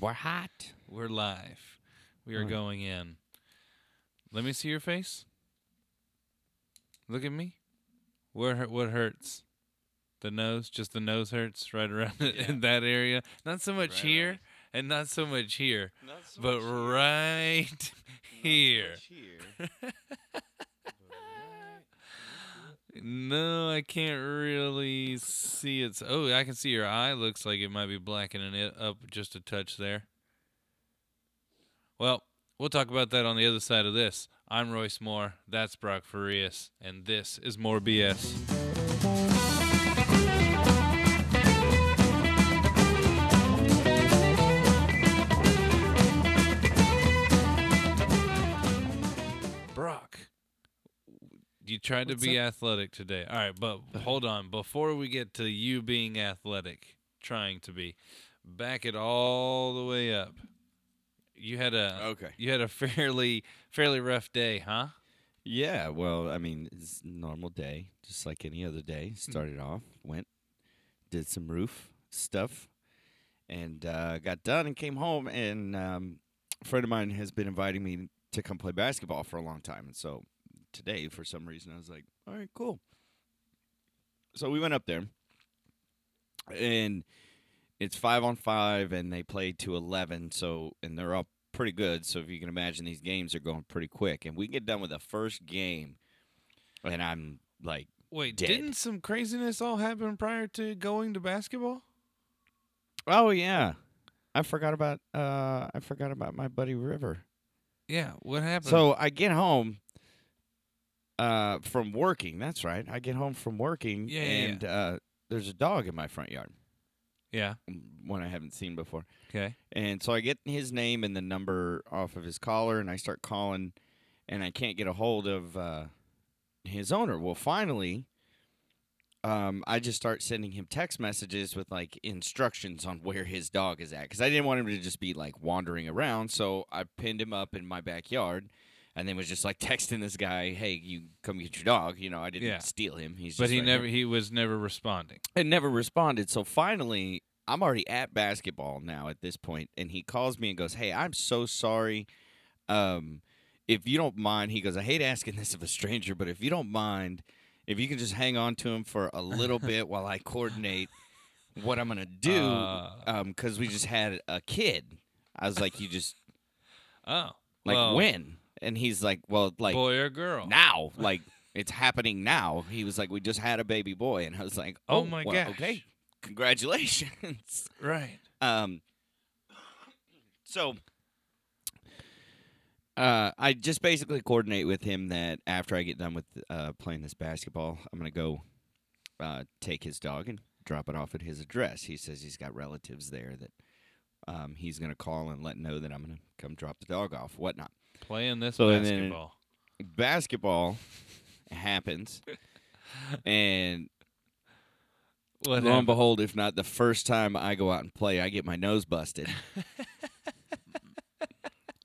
We're hot. We're live. We are going in. Let me see your face. Look at me. Where what hurts? The nose, just the nose hurts right around it in that area. Not so much Right here and not so much here, Not so but right here. No, I can't really see it. Oh, I can see your eye. Looks like it might be blackening it up just a touch there. Well, we'll talk about that on the other side of this. I'm Royce Moore. That's Brock Farias, and this is more BS. You tried to What's be athletic today. All right, but hold on. Before we get to you being athletic, trying to be, back it all the way up. You had a Okay. you had a fairly fairly rough day, huh? Yeah, well, I mean, it's a normal day, just like any other day. Started off, went, did some roof stuff, and uh, got done and came home. And um, a friend of mine has been inviting me to come play basketball for a long time. And so today, for some reason, I was like, all right, cool. So we went up there, and it's five on five, and they play to 11. So, and they're up pretty good. So if you can imagine, these games are going pretty quick, and we get done with the first game, and I'm like, Wait, Dead. didn't some craziness all happen prior to going to basketball? oh yeah, I forgot about uh, I forgot about my buddy River. Yeah, what happened? So I get home uh, from working. That's right. I get home from working, Yeah, yeah, yeah. and Uh, there's a dog in my front yard, yeah, one I haven't seen before. okay. And so I get his name and the number off of his collar, and I start calling, and I can't get a hold of uh, his owner. Well, finally, um, I just start sending him text messages with like instructions on where his dog is at because I didn't want him to just be like wandering around. So I pinned him up in my backyard. And then was just like texting this guy, "Hey, you come get your dog." You know, I didn't Yeah. steal him. He's But just he right here never he was never responding. and never responded. So finally, I'm already at basketball now at this point, and he calls me and goes, "Hey, I'm so sorry. Um, if you don't mind," he goes, "I hate asking this of a stranger, but if you don't mind, if you can just hang on to him for a little bit while I coordinate what I'm gonna do, Uh. um, because we just had a kid." I was like, "You just Oh. like well, when?" And he's like, "Well, like." boy or girl? now like it's happening now he was like we just had a baby boy and i was like Oh oh, my well, gosh. okay congratulations Right. um so uh i just basically coordinate with him that after i get done with uh playing this basketball i'm gonna go uh take his dog and drop it off at his address he says he's got relatives there that um he's gonna call and let know that i'm gonna come drop the dog off whatnot Playing this So basketball. basketball happens and What lo and behold if not the first time i go out and play i get my nose busted.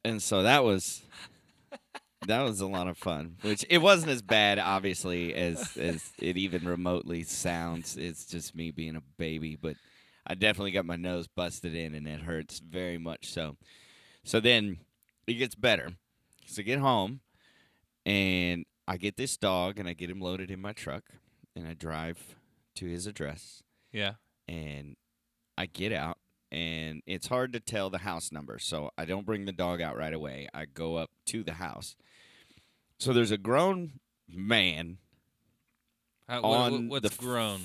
And so that was that was a lot of fun which it wasn't as bad obviously as as it even remotely sounds. It's just me being a baby but i definitely got my nose busted in and it hurts very much so. So then it gets better so I get home and I get this dog and I get him loaded in my truck and I drive to his address Yeah. and I get out and it's hard to tell the house number so I don't bring the dog out right away. I go up to the house. So there's a grown man How, what, on what's the f- grown?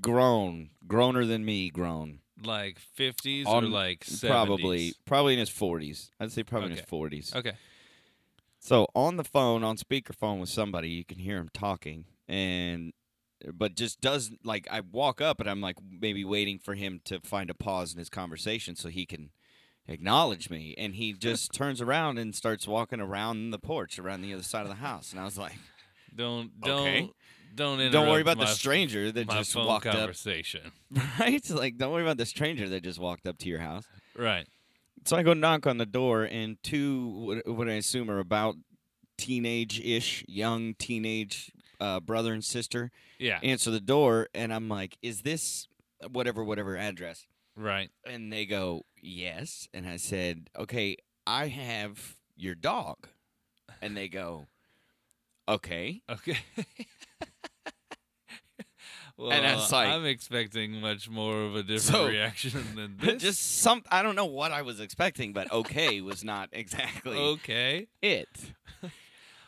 grown, growner than me, grown. Like 50s or like 70s? Probably probably in his 40s. I'd say probably in his 40s. Okay. So on the phone, on speakerphone with somebody, you can hear him talking, and but just does like I walk up and I'm like maybe waiting for him to find a pause in his conversation so he can acknowledge me, and he just turns around and starts walking around the porch around the other side of the house, and I was like, Don't don't Okay. don't "Don't worry about the my- stranger that just phone walked up, conversation. right? Like, don't worry about the stranger that just walked up to your house." Right. So I go knock on the door, and two what, what I assume are about teenage-ish, young teenage uh, brother and sister Yeah. answer the door, and I'm like, "Is this whatever, whatever address?" Right. And they go, Yes. And I said, Okay, I have your dog. And they go, Okay. Okay. well, And like- I'm expecting much more of a different So- reaction than this. Just some, I don't know what I was expecting, but okay was not exactly okay. it.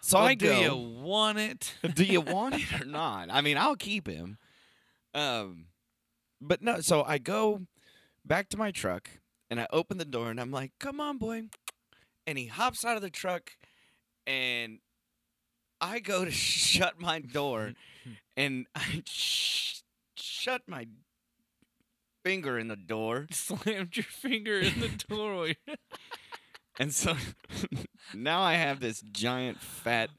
So Well, I do go, you want it? do you want it or not? I mean, I'll keep him. Um, but no. So I go back to my truck and I open the door and I'm like, "Come on, boy!" And he hops out of the truck, and I go to shut my door, and I sh- shut my finger in the door, Slammed your finger in the door. and so now I have this giant fat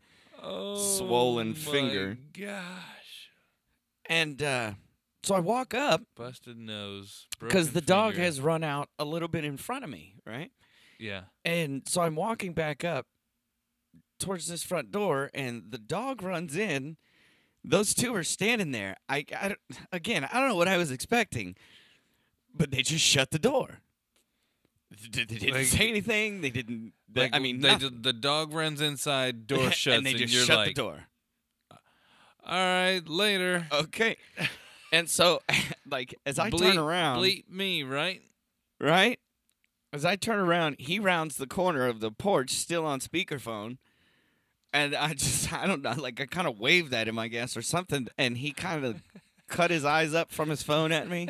oh, Swollen my finger. Gosh. and uh so I walk up Busted nose. because the dog has run out a little bit in front of me, right? Yeah. And so I'm walking back up towards this front door, and the dog runs in. Those two are standing there. I, I again, I don't know what I was expecting, but they just shut the door. They they didn't Like- say anything. They didn't. they- Like, I mean, they, nothing. the dog runs inside, door shuts, and they just you're shut like, the door. Uh, "All right, later." Okay. and so, like, as I Bleep- turn around, bleep me, right? right? As I turn around, he rounds the corner of the porch, still on speakerphone. And I just, I don't know, like I kind of waved at him, I guess, or something. And he kind of cut his eyes up from his phone at me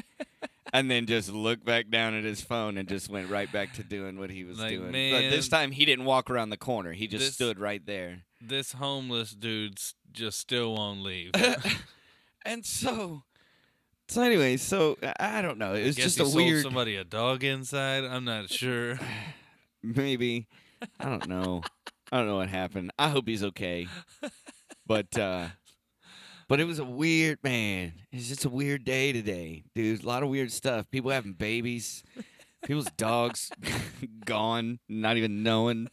and then just looked back down at his phone and just went right back to doing what he was Like, doing. But this time he didn't walk around the corner, he just this- stood right there. This homeless dude's just still won't leave. and so, so anyway, so I I don't know. It was Guess just he a sold weird. somebody a dog inside. I'm not sure. maybe i don't know i don't know what happened. I hope he's okay. But uh but it was a weird man it's just a weird day today dude. A lot of weird stuff. People having babies. People's dogs gone not even knowing.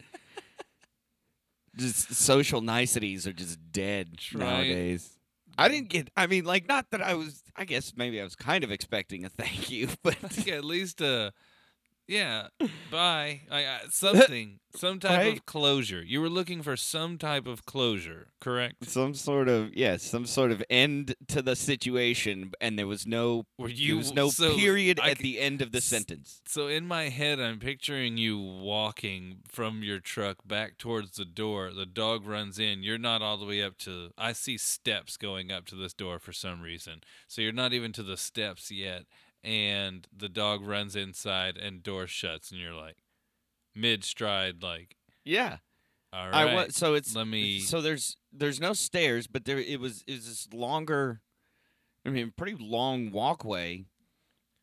Just social niceties are just dead nowadays. I didn't get i mean like not that i was i guess maybe i was kind of expecting a thank you but at least uh yeah, bye. I, I, something, some type Right? of closure. You were looking for some type of closure, correct? some sort of yes, some sort of end to the situation, and there was no Were there was no so period I at the end of the s- sentence. So in my head, I'm picturing you walking from your truck back towards the door. The dog runs in. You're not all the way up to. I see steps going up to this door for some reason. So you're not even to the steps yet, and the dog runs inside and door shuts, and you're like mid stride, like Yeah, all right. I was. So it's let me. so there's there's no stairs, but there it was it was this longer, I mean, pretty long walkway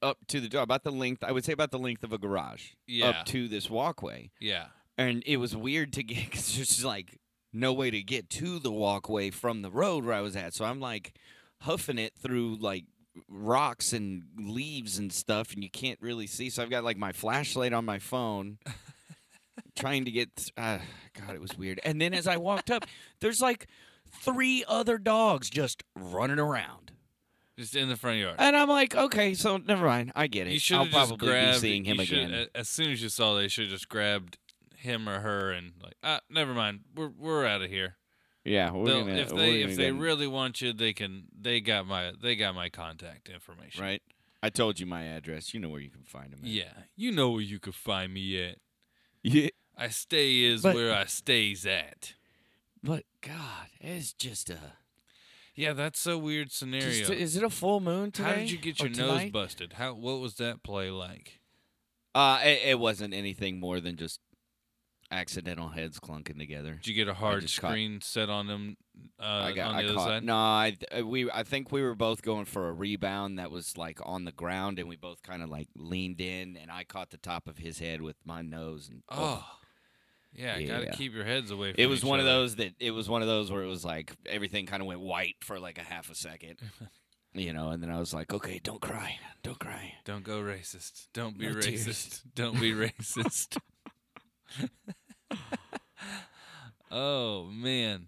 up to the door, about the length I would say about the length of a garage yeah, up to this walkway, yeah. and it was weird to get because there's just like no way to get to the walkway from the road where I was at, so I'm like huffing it through like rocks and leaves and stuff and you can't really see so i've got like my flashlight on my phone trying to get th- uh, god it was weird and then as i walked up there's like three other dogs just running around Just in the front yard. and i'm like okay so never mind i get it You should i'll probably grabbed. be seeing him should- again as soon as you saw, they should have just grabbed him or her and like, ah, never mind. We're we're out of here. Yeah They'll- gonna, if they gonna if they really want you, they can. They got my they got my contact information. right i told you my address you know where you can find at. Yeah, you know where you could find me at. yeah I stay is But- where I stays at. but god it's just a Yeah, that's a weird scenario. just is it a full moon today How did you get Or your nose tonight? busted? How what was that play like? Uh, it, it wasn't anything more than just accidental heads clunking together. Did you get a hard just caught- screen set on them uh, I got, on I other caught. side? No, I, uh, we, I think we were both going for a rebound that was like on the ground, and we both kind of like leaned in, and I caught the top of his head with my nose, and Oh, yeah. Got to keep your heads away. from it was one of those that it was one of those where it was like everything kind of went white for like a half a second, you know, and then I was like, okay, don't cry, don't cry. Don't go racist. Don't be No racist. tears. Don't be racist. oh man.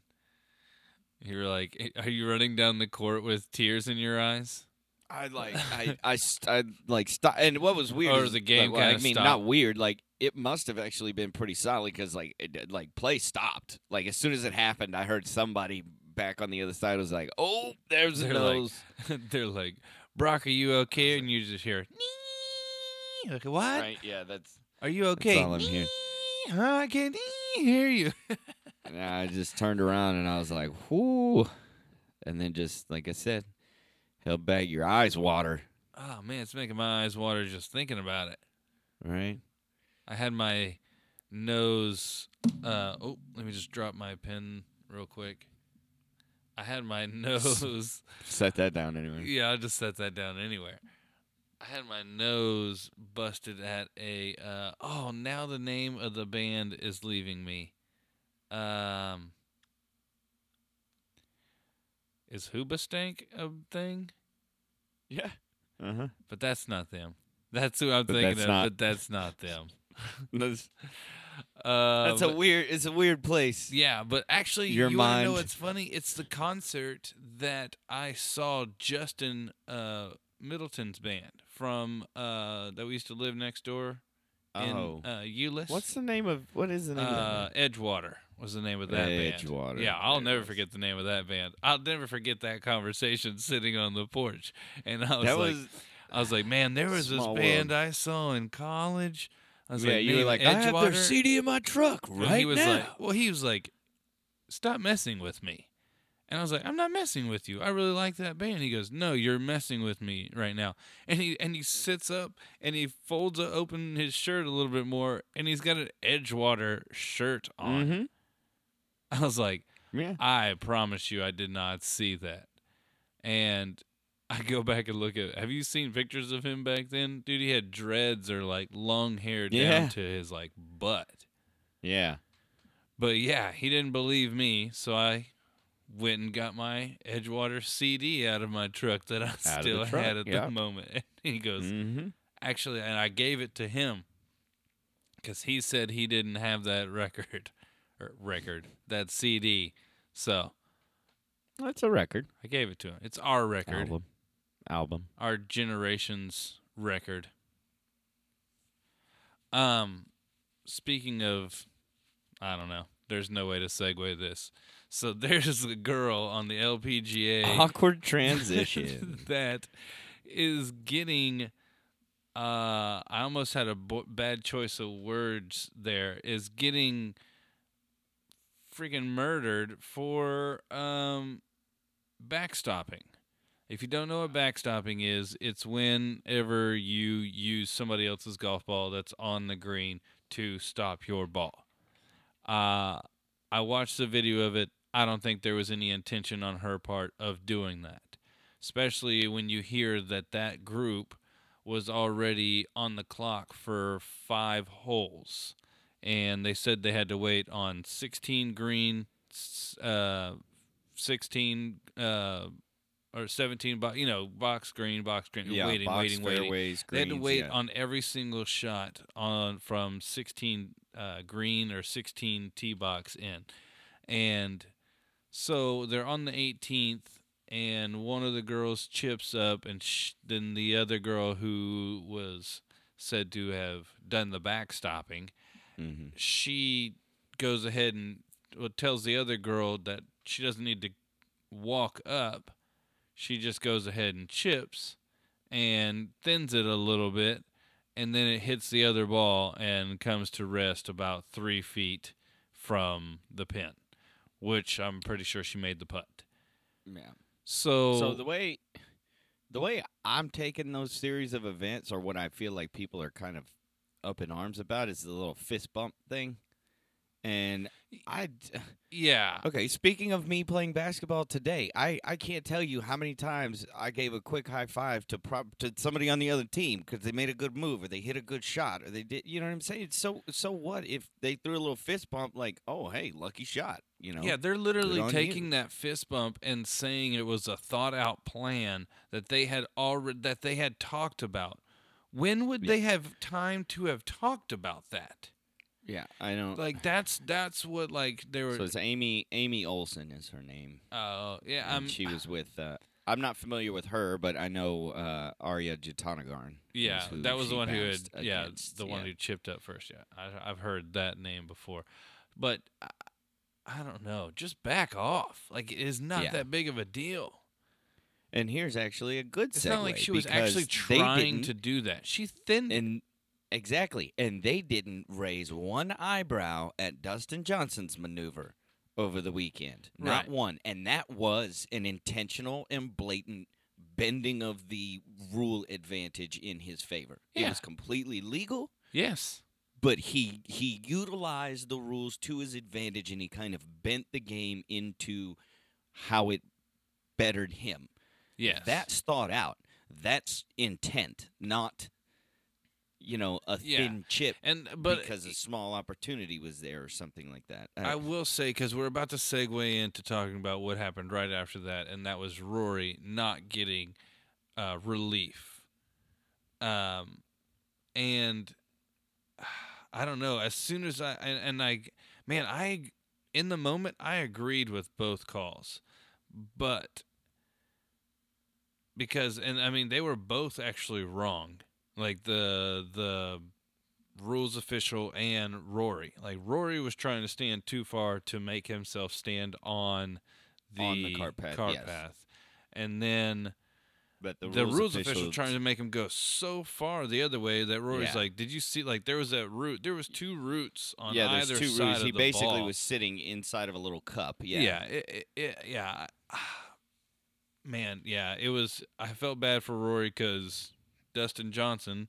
You were like, "Eh, are you running down the court with tears in your eyes? I like I I, st- I like stop and what was weird Or is, the game like, well, I mean stopped. not weird like it must have actually been pretty solid because like it, like play stopped like as soon as it happened I heard somebody back on the other side was like oh there's a They're like- nose They're like, Brock, are you okay? And you just hear, "Nee." like, what? right yeah that's Are you okay? all I'm hearing. I can't hear you. and I just turned around and I was like whoo and then just like I said held back your eyes water oh man, it's making my eyes water just thinking about it. right I had my nose. Uh, oh, let me just drop my pen real quick. I had my nose. set that down anyway yeah, I'll just set that down anywhere. I had my nose busted at a. Uh, oh, now the name of the band is leaving me. Um, is Hoobastank a thing? yeah uh huh But that's not them. That's who I'm But thinking of. not- But that's not them. that's, Uh, that's a weird it's a weird place Yeah, but actually, Your you want to know mind. what's funny? It's the concert that I saw Justin uh, Middleton's band from uh, that we used to live next door in oh uh, Euless. What's the name of what is the name uh, of Edgewater was the name of that band. Edgewater. Yeah, I'll it never forget the name of that band. I'll never forget that conversation sitting on the porch, and I was That like, was I was like, man, there was this band world. I saw in college. I was yeah. like, You were like, I have their CD in my truck And right he was now. like, well, he was like, stop messing with me. And I was like, I'm not messing with you. I really like that band. He goes, No, you're messing with me right now. And he and he sits up and he folds open his shirt a little bit more, and he's got an Edgewater shirt on. Mhm. I was like, Yeah. I promise you, I did not see that. And I go back and look at. Have you seen pictures of him back then, dude? He had dreads or like long hair Yeah. down to his like butt. Yeah. But yeah, he didn't believe me, so I went and got my Edgewater CD out of my truck that I Out still had at yeah. the moment. And he goes, Mm-hmm. actually, and I gave it to him because he said he didn't have that record or record that CD. So That's a record. I gave it to him. It's our record, Album. Album. our generation's record. Um, speaking of, I don't know. There's no way to segue this. So there's a girl on the LPGA Awkward transition. that is getting. Uh, I almost had a bad choice of words. There is getting freaking murdered for um backstopping. If you don't know what backstopping is, it's whenever you use somebody else's golf ball that's on the green to stop your ball. Uh, I watched the video of it. I don't think there was any intention on her part of doing that, especially when you hear that that group was already on the clock for five holes. And they said they had to wait on 16 green, uh, 16 uh, or 17 box, you know, box green, box green, yeah. waiting, box waiting, waiting. fairways, They had to wait yeah. on every single shot on from 16 uh, green or 16 tee box in, and so they're on the 18th, and one of the girls chips up, and sh- then the other girl who was said to have done the backstopping, Mhm. she goes ahead and well, tells the other girl that she doesn't need to walk up. She just goes ahead and chips and thins it a little bit, and then it hits the other ball and comes to rest about three feet from the pin, which I'm pretty sure she made the putt. Yeah. So, So the way the way I'm taking those series of events or what I feel like people are kind of up in arms about is the little fist bump thing. And I, yeah, okay, speaking of me playing basketball today, I, I can't tell you how many times I gave a quick high five to prop to somebody on the other team because they made a good move or they hit a good shot or they did you know what I'm saying? So so what if they threw a little fist bump like, "Oh, hey, lucky shot," you know? Yeah, they're literally on you. taking that fist bump and saying it was a thought out plan that they had already that they had talked about. When would Yeah. they have time to have talked about that? Yeah, I know. Like that's that's what like they were. so it's Amy Amy Olson is her name. uh, yeah, and she was with. Uh, I'm not familiar with her, but I know uh, Ariya Jutanugarn. is Yeah, who that was the one who had bounced yeah against, the one yeah. who chipped up first. Yeah, I, I've heard that name before, but I, I don't know. Just back off. Like it is not Yeah. that big of a deal. And here's actually a good It's segue. not like she was actually because they trying didn't- to do that. She thinned. And exactly, and they didn't raise one eyebrow at Dustin Johnson's maneuver over the weekend. Not Right. one, and that was an intentional and blatant bending of the rule advantage in his favor. It was completely legal. yes. but he he utilized the rules to his advantage and he kind of bent the game into how it bettered him. Yes. That's thought out. That's intent, not you know a Yeah. thin chip and but because a small opportunity was there or something like that. I will say because we're about to segue into talking about what happened right after that, and that was Rory not getting uh, relief. Um, and I don't know. As soon as I and, and I, man, I in the moment I agreed with both calls, but because and I mean they were both actually wrong. Like the the rules official and Rory. Like Rory was trying to stand too far to make himself stand on the, On the cart path, yes. path. And then but the, the, rules, official trying to make him go so far the other way that Rory's Yeah. like, "Did you see? Like there was that route. There was two routes on yeah, either two side of He basically ball. was sitting inside of a little cup. Yeah, Yeah, it, it, yeah. Man, yeah, it was. I felt bad for Rory because Dustin Johnson.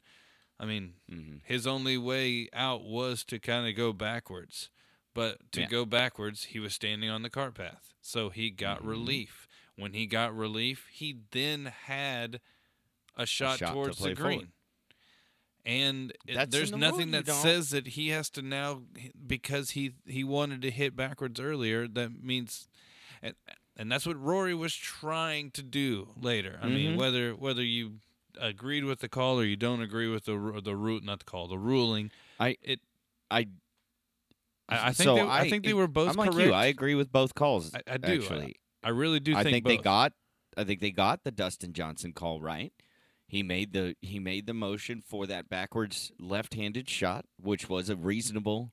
I mean, hmm his only way out was to kind of go backwards. But to Yeah. go backwards, he was standing on the cart path. So he got Mhm. relief. When he got relief, he then had a shot, shot towards play the green. forward. And it- there's the nothing that says that he has to now because he he wanted to hit backwards earlier. That means, and and that's what Rory was trying to do later. I mean, Mhm. whether whether you agreed with the call or you don't agree with the the root, not the call, the ruling. I it I I, I think so they, I, think they were both I'm like correct. you. I agree with both calls. I- I do. Actually, I really do I think, think they got I think they got the Dustin Johnson call right. He made the he made the motion for that backwards left-handed shot, which was a reasonable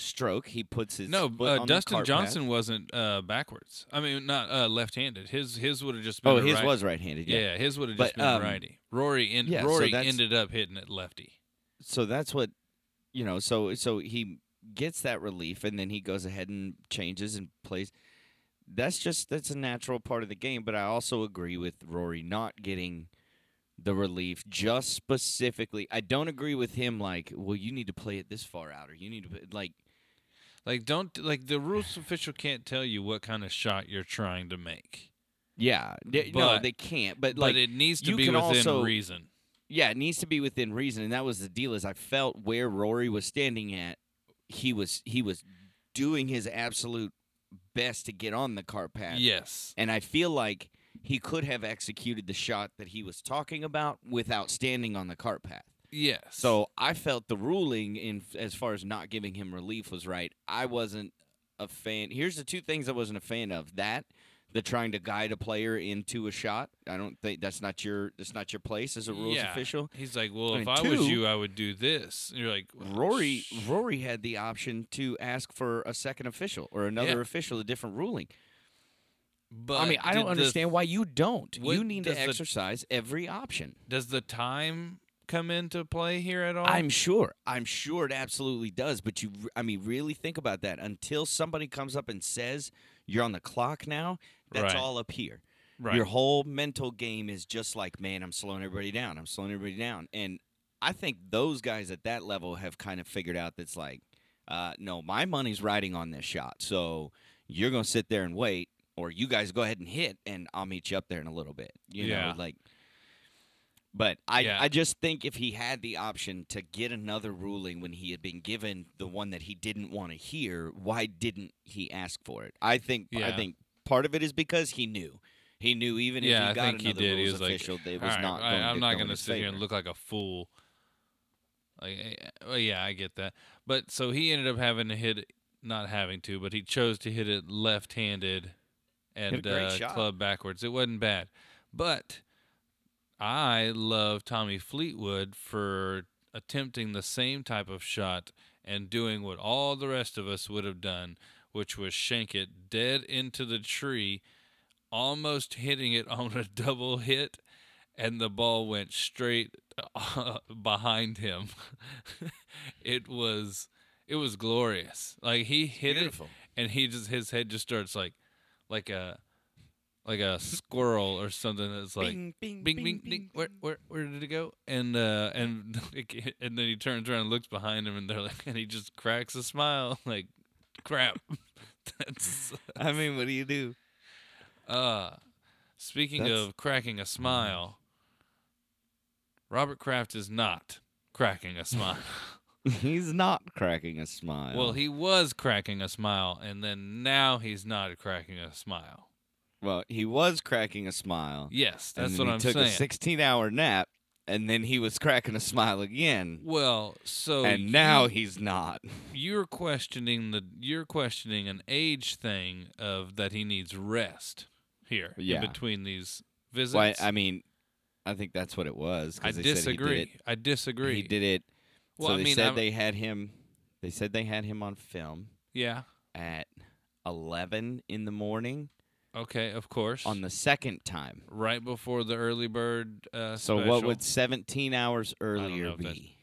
stroke. He puts his no. Uh, Dustin Johnson wasn't uh, backwards. I mean, not uh, left-handed. His his would have just been. Oh, his right- was right-handed. Yeah, Yeah. his would have But, just been um, righty. Rory in, yeah, Rory that's- ended up hitting it lefty. So that's what you know. So so he gets that relief, and then he goes ahead and changes and plays. That's just that's a natural part of the game. But I also agree with Rory not getting the relief just specifically. I don't agree with him. Like, well, you need to play it this far out, or you need to put- like. Like don't like the rules official can't tell you what kind of shot you're trying to make, Yeah, they- no, they can't. But, but like, it needs to be within also- reason. yeah, it needs to be within reason, and that was the deal. Is I felt where Rory was standing at, he was he was doing his absolute best to get on the cart path. Yes. and I feel like he could have executed the shot that he was talking about without standing on the cart path. Yes. So I felt the ruling in as far as not giving him relief was right. I wasn't a fan. Here's the two things I wasn't a fan of: that the trying to guide a player into a shot. I don't think that's not your that's not your place as a rules Yeah. official. He's like, well, I if mean, I was you, I would do this. And you're like, well, Rory sh- Rory had the option to ask for a second official or another Yeah. official, a different ruling. But I mean, I don't the- understand why you don't. you need to does the- exercise every option. does the time come into play here at all? I'm sure. I'm sure it absolutely does. But you, I mean, really think about that. Until somebody comes up and says you're on the clock now, that's Right. all up here. right. Your whole mental game is just like, man, I'm slowing everybody down. I'm slowing everybody down. And I think those guys at that level have kind of figured out that's like, uh, no, my money's riding on this shot. So you're going to sit there and wait, or you guys go ahead and hit, and I'll meet you up there in a little bit. You Yeah. know, like. But I, Yeah. I just think if he had the option to get another ruling when he had been given the one that he didn't want to hear, why didn't he ask for it? I think I think part of it is because he knew. He knew even if yeah, he I got think he another did. He rules was like, official, it "All was right, not I, going I'm to not gonna his sit here and look like a fool. Like, eh, well, yeah, I get that. But so he ended up having to hit, not having to, but he chose to hit it left-handed, and uh, club backwards. It wasn't bad, but I love Tommy Fleetwood for attempting the same type of shot and doing what all the rest of us would have done, which was shank it dead into the tree, almost hitting it on a double hit, and the ball went straight uh, behind him. it was it was glorious. Like he hit Beautiful. it and he just his head just starts like like a like a squirrel or something that's like bing, bing, bing bing ding where where where did it go? And uh and and then he turns around and looks behind him and they're like and he just cracks a smile like crap. That's I mean, what do you do? uh speaking That's- of cracking a smile Robert Kraft is not cracking a smile. He's not cracking a smile. well he was cracking a smile and then now he's not cracking a smile well, he was cracking a smile. yes that's what he I'm took saying a 16 hour nap, and then he was cracking a smile again. well so and now you- he's not. you're questioning the you're questioning an age thing of that he needs rest here in Yeah. between these visits. Why? I mean, I think that's what it was. I they said he did disagree. it- I disagree. He did it. Well, so I they mean, said I'm- they had him. They said they had him on film Yeah. at 11 in the morning Okay. Of course. on the second time. right before the early bird. Uh, So what would 17 hours earlier be?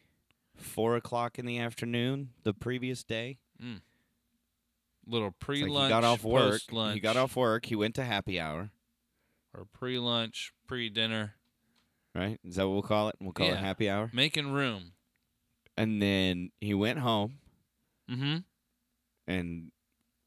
Four o'clock in the afternoon the previous day. little pre-lunch? like he got off work. post-lunch, He got off work. He went to happy hour. or pre-lunch, pre-dinner, Right? Is that what we'll call it? We'll call Yeah. it happy hour. making room. And then he went home Mm-hmm. and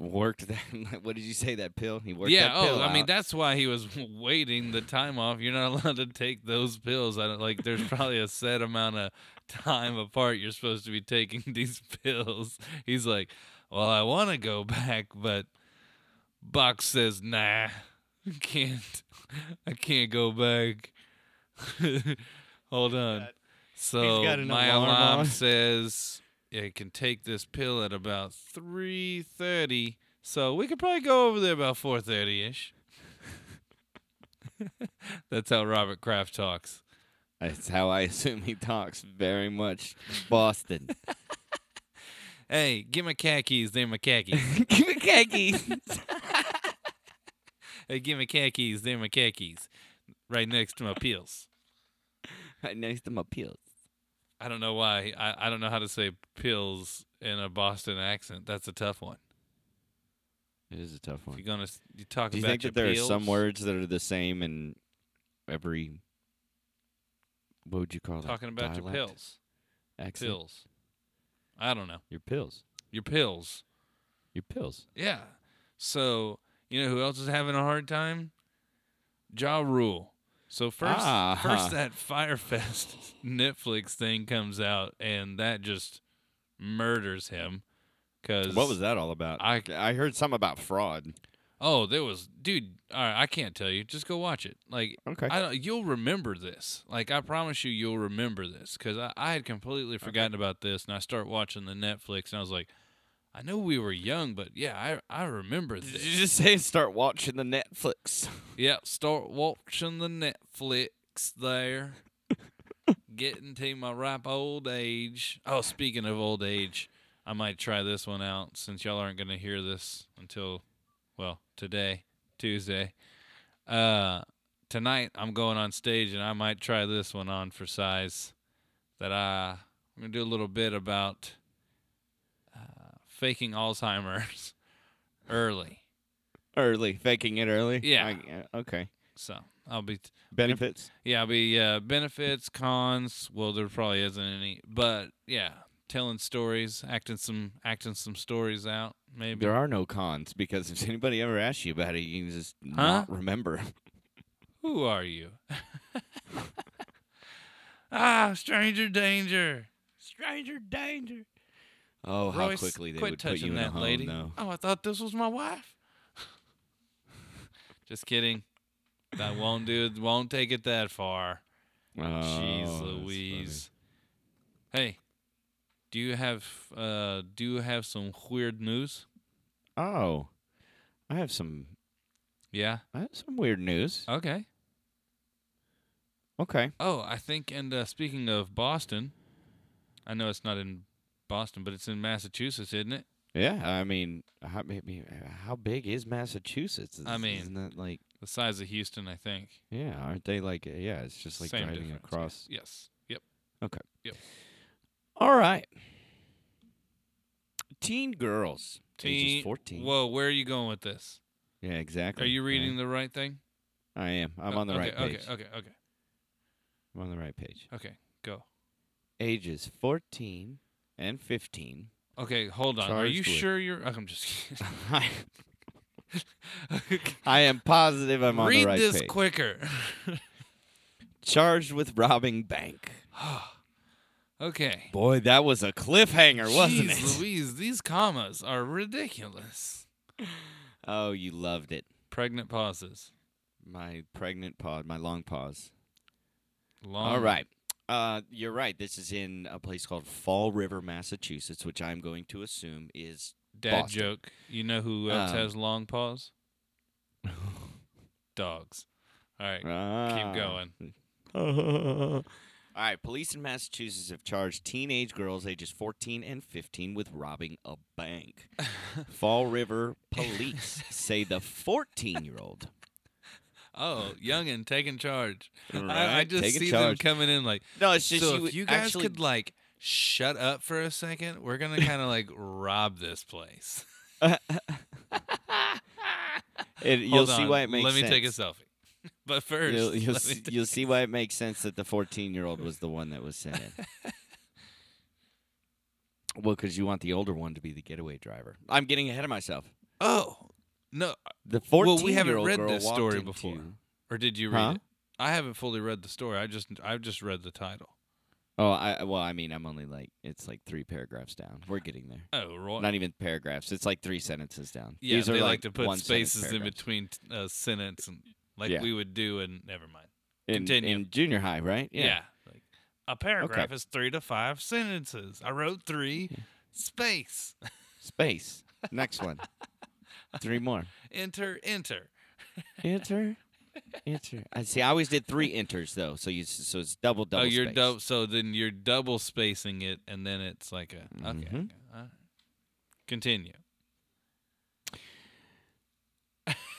worked that. what did you say? That pill? He worked Yeah. that Oh, pill I mean that's why he was waiting the time off. You're not allowed to take those pills. I don't like. There's probably a set amount of time apart you're supposed to be taking these pills. He's like, well, I want to go back, but Box says, nah, I can't. I can't go back. Hold on. So got an my alarm alarm on. says yeah, you can take this pill at about three thirty. So we could probably go over there about four thirty ish. That's how Robert Kraft talks. That's how I assume he talks. Very much Boston. Hey, get my khakis. They're my khakis. Give me khakis. hey, get my khakis. They're my khakis. Right next to my pills. right next to my pills. I don't know why. I, I don't know how to say pills in a Boston accent. That's a tough one. It is a tough If one. you're gonna you talk Do you about think that there are some words that are the same in every? What would you call that? talking about your pills. Accent? Pills. I don't know. Your pills. Your pills. Your pills. Yeah. So you know who else is having a hard time? Ja Rule. So first, Ah. first that Fyre Fest Netflix thing comes out, and that just murders him. Cause What was that all about? I- I heard something about fraud. Oh, there was, dude. All right, I can't tell you. Just go watch it. Like, Okay. I you'll remember this. Like, I promise you, you'll remember this because I, I had completely forgotten about this, and I start watching the Netflix, and I was like, I know we were young, but yeah, I I remember this. Did you just say start watching the Netflix? Yeah, start watching the Netflix there. Getting to my ripe old age. Oh, speaking of old age, I might try this one out since y'all aren't going to hear this until, well, today, Tuesday. Uh, tonight I'm going on stage and I might try this one on for size. That I I'm gonna do a little bit about faking Alzheimer's early. Early, faking it early. Yeah. I- okay. So I'll be Benefits. Yeah, I'll be uh, benefits, cons. Well, there probably isn't any, but yeah, telling stories, acting some, acting some stories out. Maybe. There are no cons because if anybody ever asks you about it, you can just Huh? not remember. Who are you? ah, stranger danger. Stranger danger. Oh, how Royce, quickly they would put you in that a home, lady. though. Oh, I thought this was my wife. Just kidding. I won't do. Won't take it that far. Oh, Jeez. Louise. Hey, do you have uh do you have some weird news? Oh, I have some Yeah. That's some weird news. Okay. Okay. Oh, I think. And uh, speaking of Boston, I know it's not in Boston, but it's in Massachusetts, isn't it? Yeah, I mean, how, maybe, how big is Massachusetts? I mean- isn't that like, The size of Houston, I think. yeah, aren't they like, uh, yeah, it's just like Same driving difference, across. Yes. Yep. Okay. Yep. All right. Teen girls, ages Teen- 14. Whoa, where are you going with this? Yeah, exactly. Are you reading the right thing? I am. I'm Oh, on the uh, okay, right page. Okay. Okay. Okay. I'm on the right page. Okay. Go. Ages 14 and 15. Okay. Hold on. Are you with- sure you're? I'm just. kidding. I am positive I'm on Read the right this page. quicker. Charged with robbing bank. okay. Boy, that was a cliffhanger, wasn't Jeez it? Louise, these commas are ridiculous. Oh, you loved it. Pregnant pauses. My pregnant pod, my long pause. Long. All right. Uh, you're right. This is in a place called Fall River, Massachusetts, which I'm going to assume is. Dad Boston. joke. You know who else Um, has long paws? Dogs. All right. Ah. going. All right. Police in Massachusetts have charged teenage girls ages 14 and 15 with robbing a bank. Fall River police say the 14 year old. Oh, youngin taking charge. I, I just taking see them coming in like. No, it's just so you, if you guys actually, could like shut up for a second, we're gonna kind of like rob this place. it, you'll Hold see on, why it makes Let me sense. take a selfie. But 1st You'll, you'll, let me see, take- you'll see why it makes sense that the 14 year old was the one that was sent in. well, because you want the older one to be the getaway driver. I'm getting ahead of myself. oh no, The 14 Well, we haven't read this story into- before. or did you read Huh? it? I haven't fully read the story. I just I've just read the title. Oh, I well, I mean, I'm only like it's like three paragraphs down. We're getting there. Oh, right. Not even paragraphs. It's like three sentences down. yeah, These they like, like to put spaces in between t- uh, sentence and like Yeah. we would do And never mind. in, Continue. in junior high, right? Yeah. Like a paragraph is three to five sentences. I wrote three. Space. Space. Next one. Three more. Enter. Enter. Enter. Enter. I see. I always did three enters though, so you so it's double double. oh, you're double. So then you're double spacing it, and then it's like a okay. Mhm. okay. Right. Continue.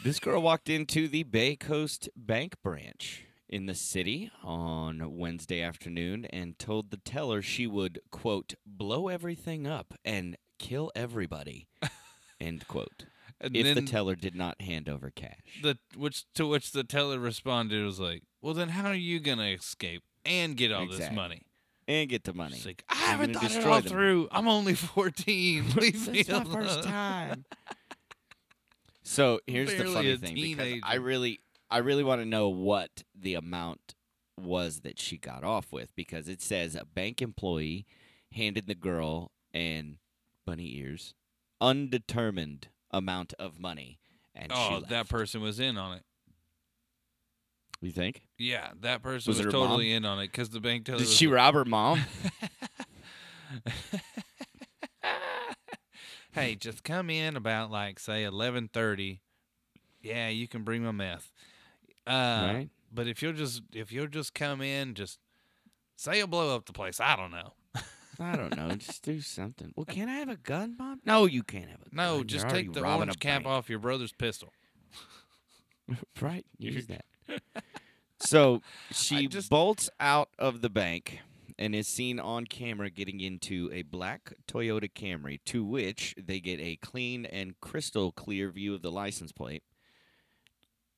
This girl walked into the BayCoast Bank branch in the city on Wednesday afternoon and told the teller she would, quote, blow everything up and kill everybody, end quote, And if the teller did not hand over cash. the which to which the teller responded was like, "Well, then how are you gonna escape and get all this money?" and get the money. She's like, "I I'm haven't thought it all them." through. I'm only 14. Leave me It's my alone." first time. So here's the funny a thing because I really I really want to know what the amount was that she got off with because it says a bank employee handed the girl an bunny ears undetermined amount of money and Oh, that person was in on it. you think Yeah, that person Was was, totally in on it because the bank teller. did she like, rob her mom hey, just come in about like say 11:30. Yeah, you can bring my meth. Uh, right But if you'll just if you'll just come in, just say you'll blow up the place. I don't know. I don't know just do something well can I have a gun mom no you can't have a gun. No, just You're take already the robbing orange cap bank. off your brother's pistol. Right. Use that. so she just- bolts out of the bank and is seen on camera getting into a black Toyota Camry, to which they get a clean and crystal clear view of the license plate.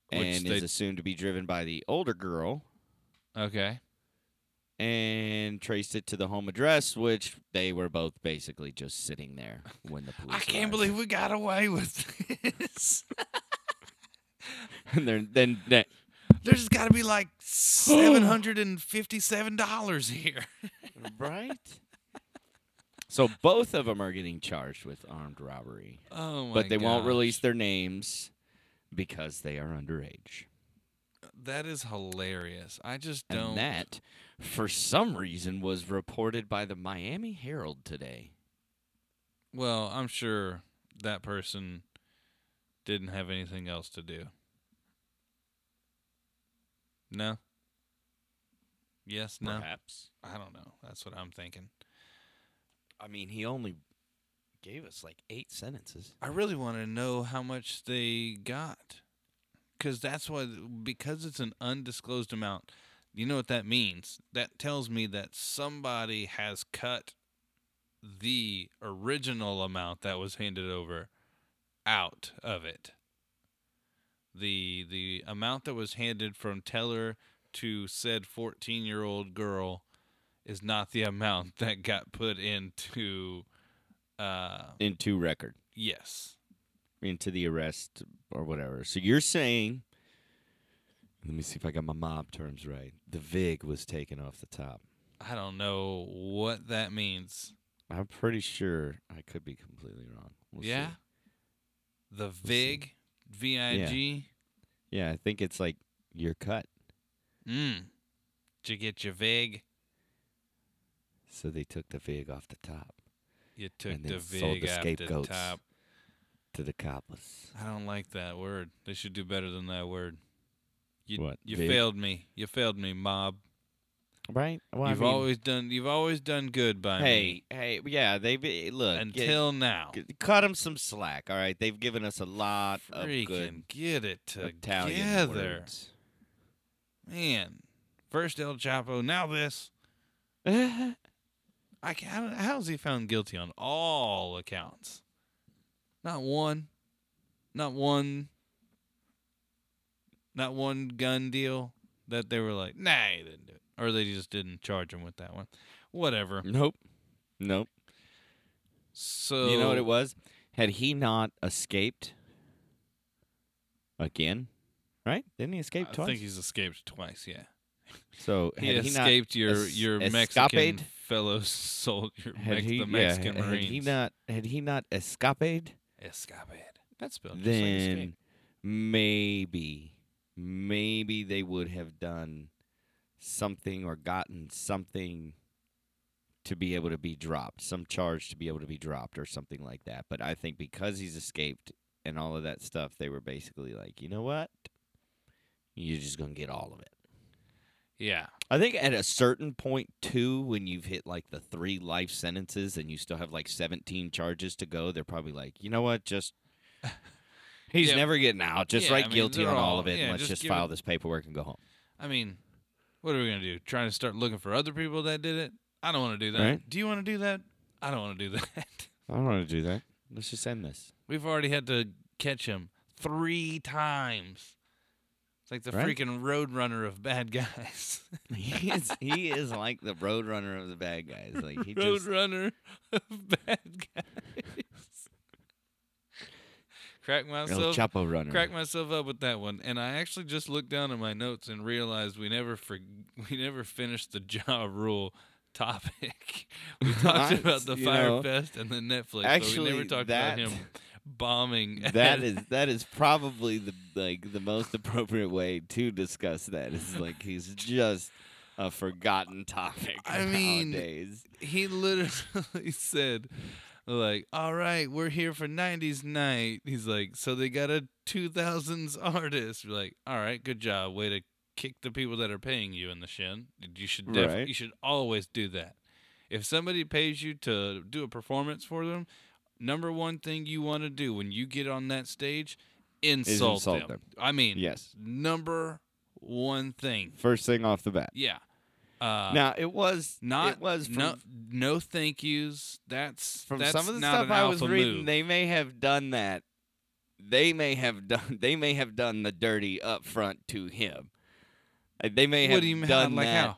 Which and they- is assumed to be driven by the older girl Okay. And traced it to the home address, which they were both basically just sitting there when the police I can't arrived. believe we got away with this. and then, then, then There's got to be like seven hundred and fifty-seven dollars here. right? So both of them are getting charged with armed robbery, Oh my! God. But they won't release their names because they are underage. That is hilarious. I just don't. And that, for some reason, was reported by the Miami Herald today. Well, I'm sure that person didn't have anything else to do. No. Yes, no. Perhaps. I don't know. That's what I'm thinking. I mean, he only gave us like eight sentences. I really want to know how much they got. Cuz that's what because it's an undisclosed amount. You know what that means? That tells me that somebody has cut the original amount that was handed over out of it. The the amount that was handed from teller to said 14-year-old girl is not the amount that got put into uh Into record. yes. Into the arrest or whatever. So you're saying let me see if I got my mob terms right. The VIG was taken off the top. I don't know what that means. I'm pretty sure I could be completely wrong. We'll see. yeah. The see. VIG, V I G. Yeah, I think it's like your cut. Mm. Did you get your VIG? So they took the VIG off the top You took And the then sold VIG the after the top. to the coppers. I don't like that word. They should do better than that word. You, What, You failed me. You failed me, mob. Right? Well, you've I mean, always done. You've always done good by Hey, me hey, hey, yeah, they be look get- until now. g- cut them some slack. All right, they've given us a lot of Freaking good get it Italian together, words. man. First El Chapo, now this. Eh, I how, how is he found guilty on all accounts? Not one. Not one. Not one gun deal that they were like, nah, he didn't do it. Or they just didn't charge him with that one. Whatever. nope, nope. So you know what it was? Had he not escaped again, right? Didn't he escape I twice? think he's escaped twice. Yeah, so he had he not escaped your es- your escaped? Mexican fellow soldier, had Mex- he, the Mexican yeah, Marines. had he not had he not escaped, escaped? That's spelled just like then escape. maybe maybe they would have done something or gotten something to be able to be dropped, some charge to be able to be dropped or something like that. But I think because he's escaped and all of that stuff, they were basically like, you know what? You're just gonna get all of it. Yeah, I think at a certain point too, when you've hit like the three life sentences and you still have like 17 charges to go, they're probably like, you know what? Just he's Yeah. never getting out. Just Yeah, write I mean, guilty on all all- of it, yeah, and let's just just file it- this paperwork and go home. I mean, what are we gonna do? Trying to start looking for other people that did it? I don't want to do that. Right. Do you want to do that? I don't want to do that. I don't want to do that. Let's just end this. We've already had to catch him three times. It's like the Right. freaking roadrunner of bad guys. he is he is like the roadrunner of the bad guys. Like he just roadrunner of bad guys. Crack El myself. Chapo runner. Crack myself up with that one, and I actually just looked down at my notes and realized we never for, we never finished the Ja Rule topic. We talked Nice, about the you Fyre. Fest and the Netflix, but we never talked that- about him bombing. that at- is that is probably the like the most appropriate way to discuss that. Is like he's just a forgotten topic. I mean, nowadays. he literally said like all right we're here for 90s night he's like so they got a 2000s artist We're like all right good job way to kick the people that are paying you in the shin you should def- Right. you should always do that if somebody pays you to do a performance for them number one thing you want to do when you get on that stage insult, insult them. them. i mean Yes. number one thing First thing off the bat. yeah uh, now it was not it was from, no no thank yous. That's from that's some of the stuff I was reading. move. They may have done that. They may have done. They may have done the dirty up front to him. They may have do done How, like that how?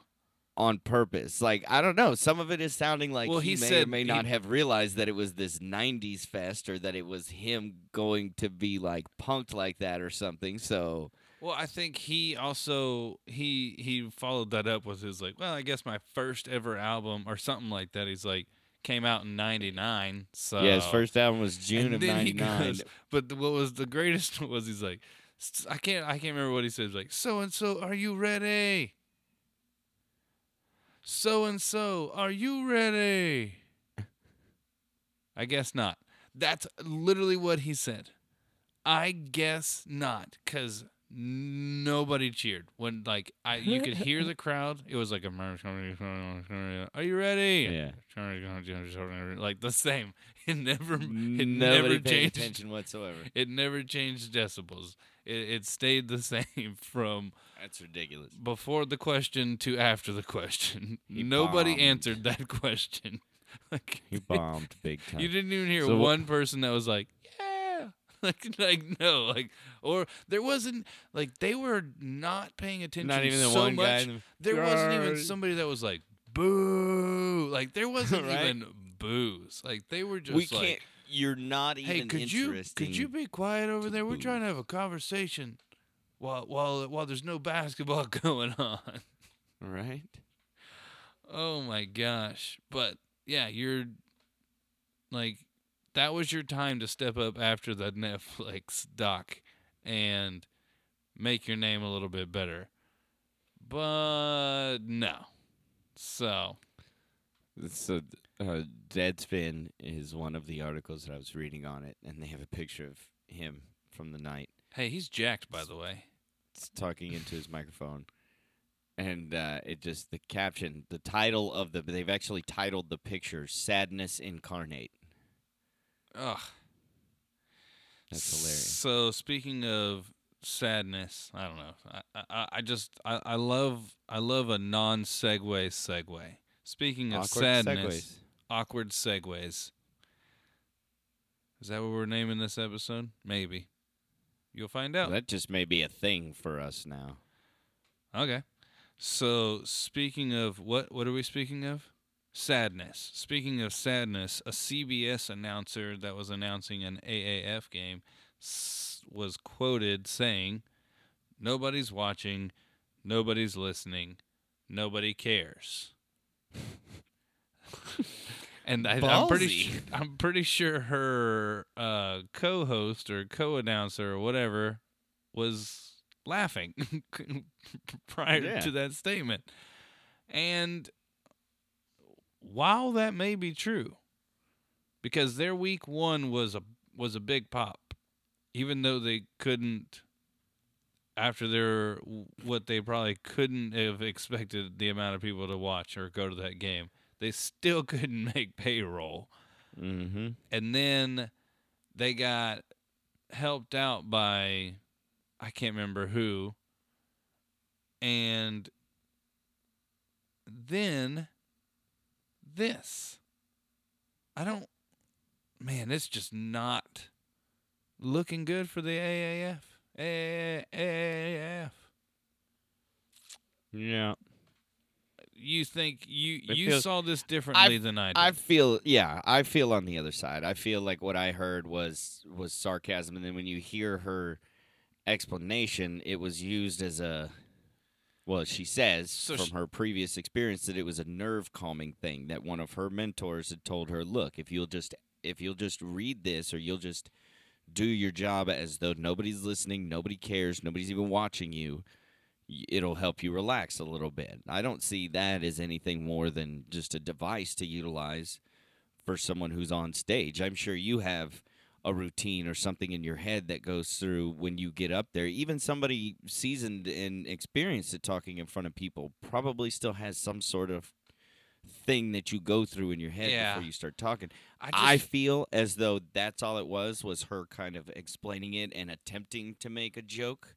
on purpose. Like I don't know. Some of it is sounding like Well, he, he may or said may he- not have realized that it was this '90s fest, or that it was him going to be like punked like that or something. So Well, I think he also he he followed that up with his like, well, I guess my first ever album or something like that. He's like came out in '99. So yeah, his first album was June and of '99. goes- But the, what was the greatest was he's like, I can't I can't remember what he says. Like, so and so, are you ready? So and so, are you ready? I guess not. That's literally what he said. I guess not, cause nobody cheered when like I you could hear the crowd. It was like a are you ready? Yeah. Like the same. It never it Nobody never paid changed. attention whatsoever. It never changed decibels. It, it stayed the same from That's ridiculous. before the question to after the question. He Nobody bombed. answered that question. like He bombed big time. you didn't even hear So wh- one person that was like, "Yeah." Like like no, like or there wasn't like they were not paying attention Not even the so one much. guy. in the- There wasn't even somebody that was like boo. Like there wasn't Right? even boos. Like they were just we like can't. You're not even Hey, could you could you be quiet over to there? We're trying to have a conversation while while while there's no basketball going on. right? Oh my gosh. But yeah, you're like that was your time to step up after the Netflix doc and make your name a little bit better. But no. So, So, uh, Deadspin is one of the articles that I was reading on it, and they have a picture of him from the night hey, he's jacked by the way. s- talking into his microphone. And uh, it just, the caption, the title of the, they've actually titled the picture Sadness Incarnate. Ugh. That's hilarious. So speaking of sadness, I don't know. I I, I just I, I love I love a non segue segue. Speaking of Awkward sadness, segues. awkward segues. Is that what we're naming this episode? Maybe. You'll find out. That just may be a thing for us now. Okay. So speaking of what what are we speaking of? Sadness. Speaking of sadness, a CBS announcer that was announcing an AAF game was quoted saying, "Nobody's watching, nobody's listening, nobody cares." and I, I'm pretty I'm pretty sure her uh, co-host or co-announcer or whatever was laughing prior Yeah. to that statement. And while that may be true, because their week one was a was a big pop, even though they couldn't after their what they probably couldn't have expected the amount of people to watch or go to that game, they still couldn't make payroll Mm-hmm. and then they got helped out by I can't remember who and then this I don't man it's just not looking good for the AAF AAF Yeah. you think you It you feels- saw this differently than I did I feel yeah, I feel on the other side. I feel like what I heard was was sarcasm, and then when you hear her explanation, it was used as a well, she says So from sh- her previous experience that it was a nerve calming thing that one of her mentors had told her, "Look, if you'll just if you'll just read this or you'll just do your job as though nobody's listening, nobody cares, nobody's even watching you, it'll help you relax a little bit. I don't see that as anything more than just a device to utilize for someone who's on stage. I'm sure you have a routine or something in your head that goes through when you get up there. Even somebody seasoned and experienced at talking in front of people probably still has some sort of thing that you go through in your head Yeah. before you start talking. I I feel as though that's all it was was her kind of explaining it and attempting to make a joke.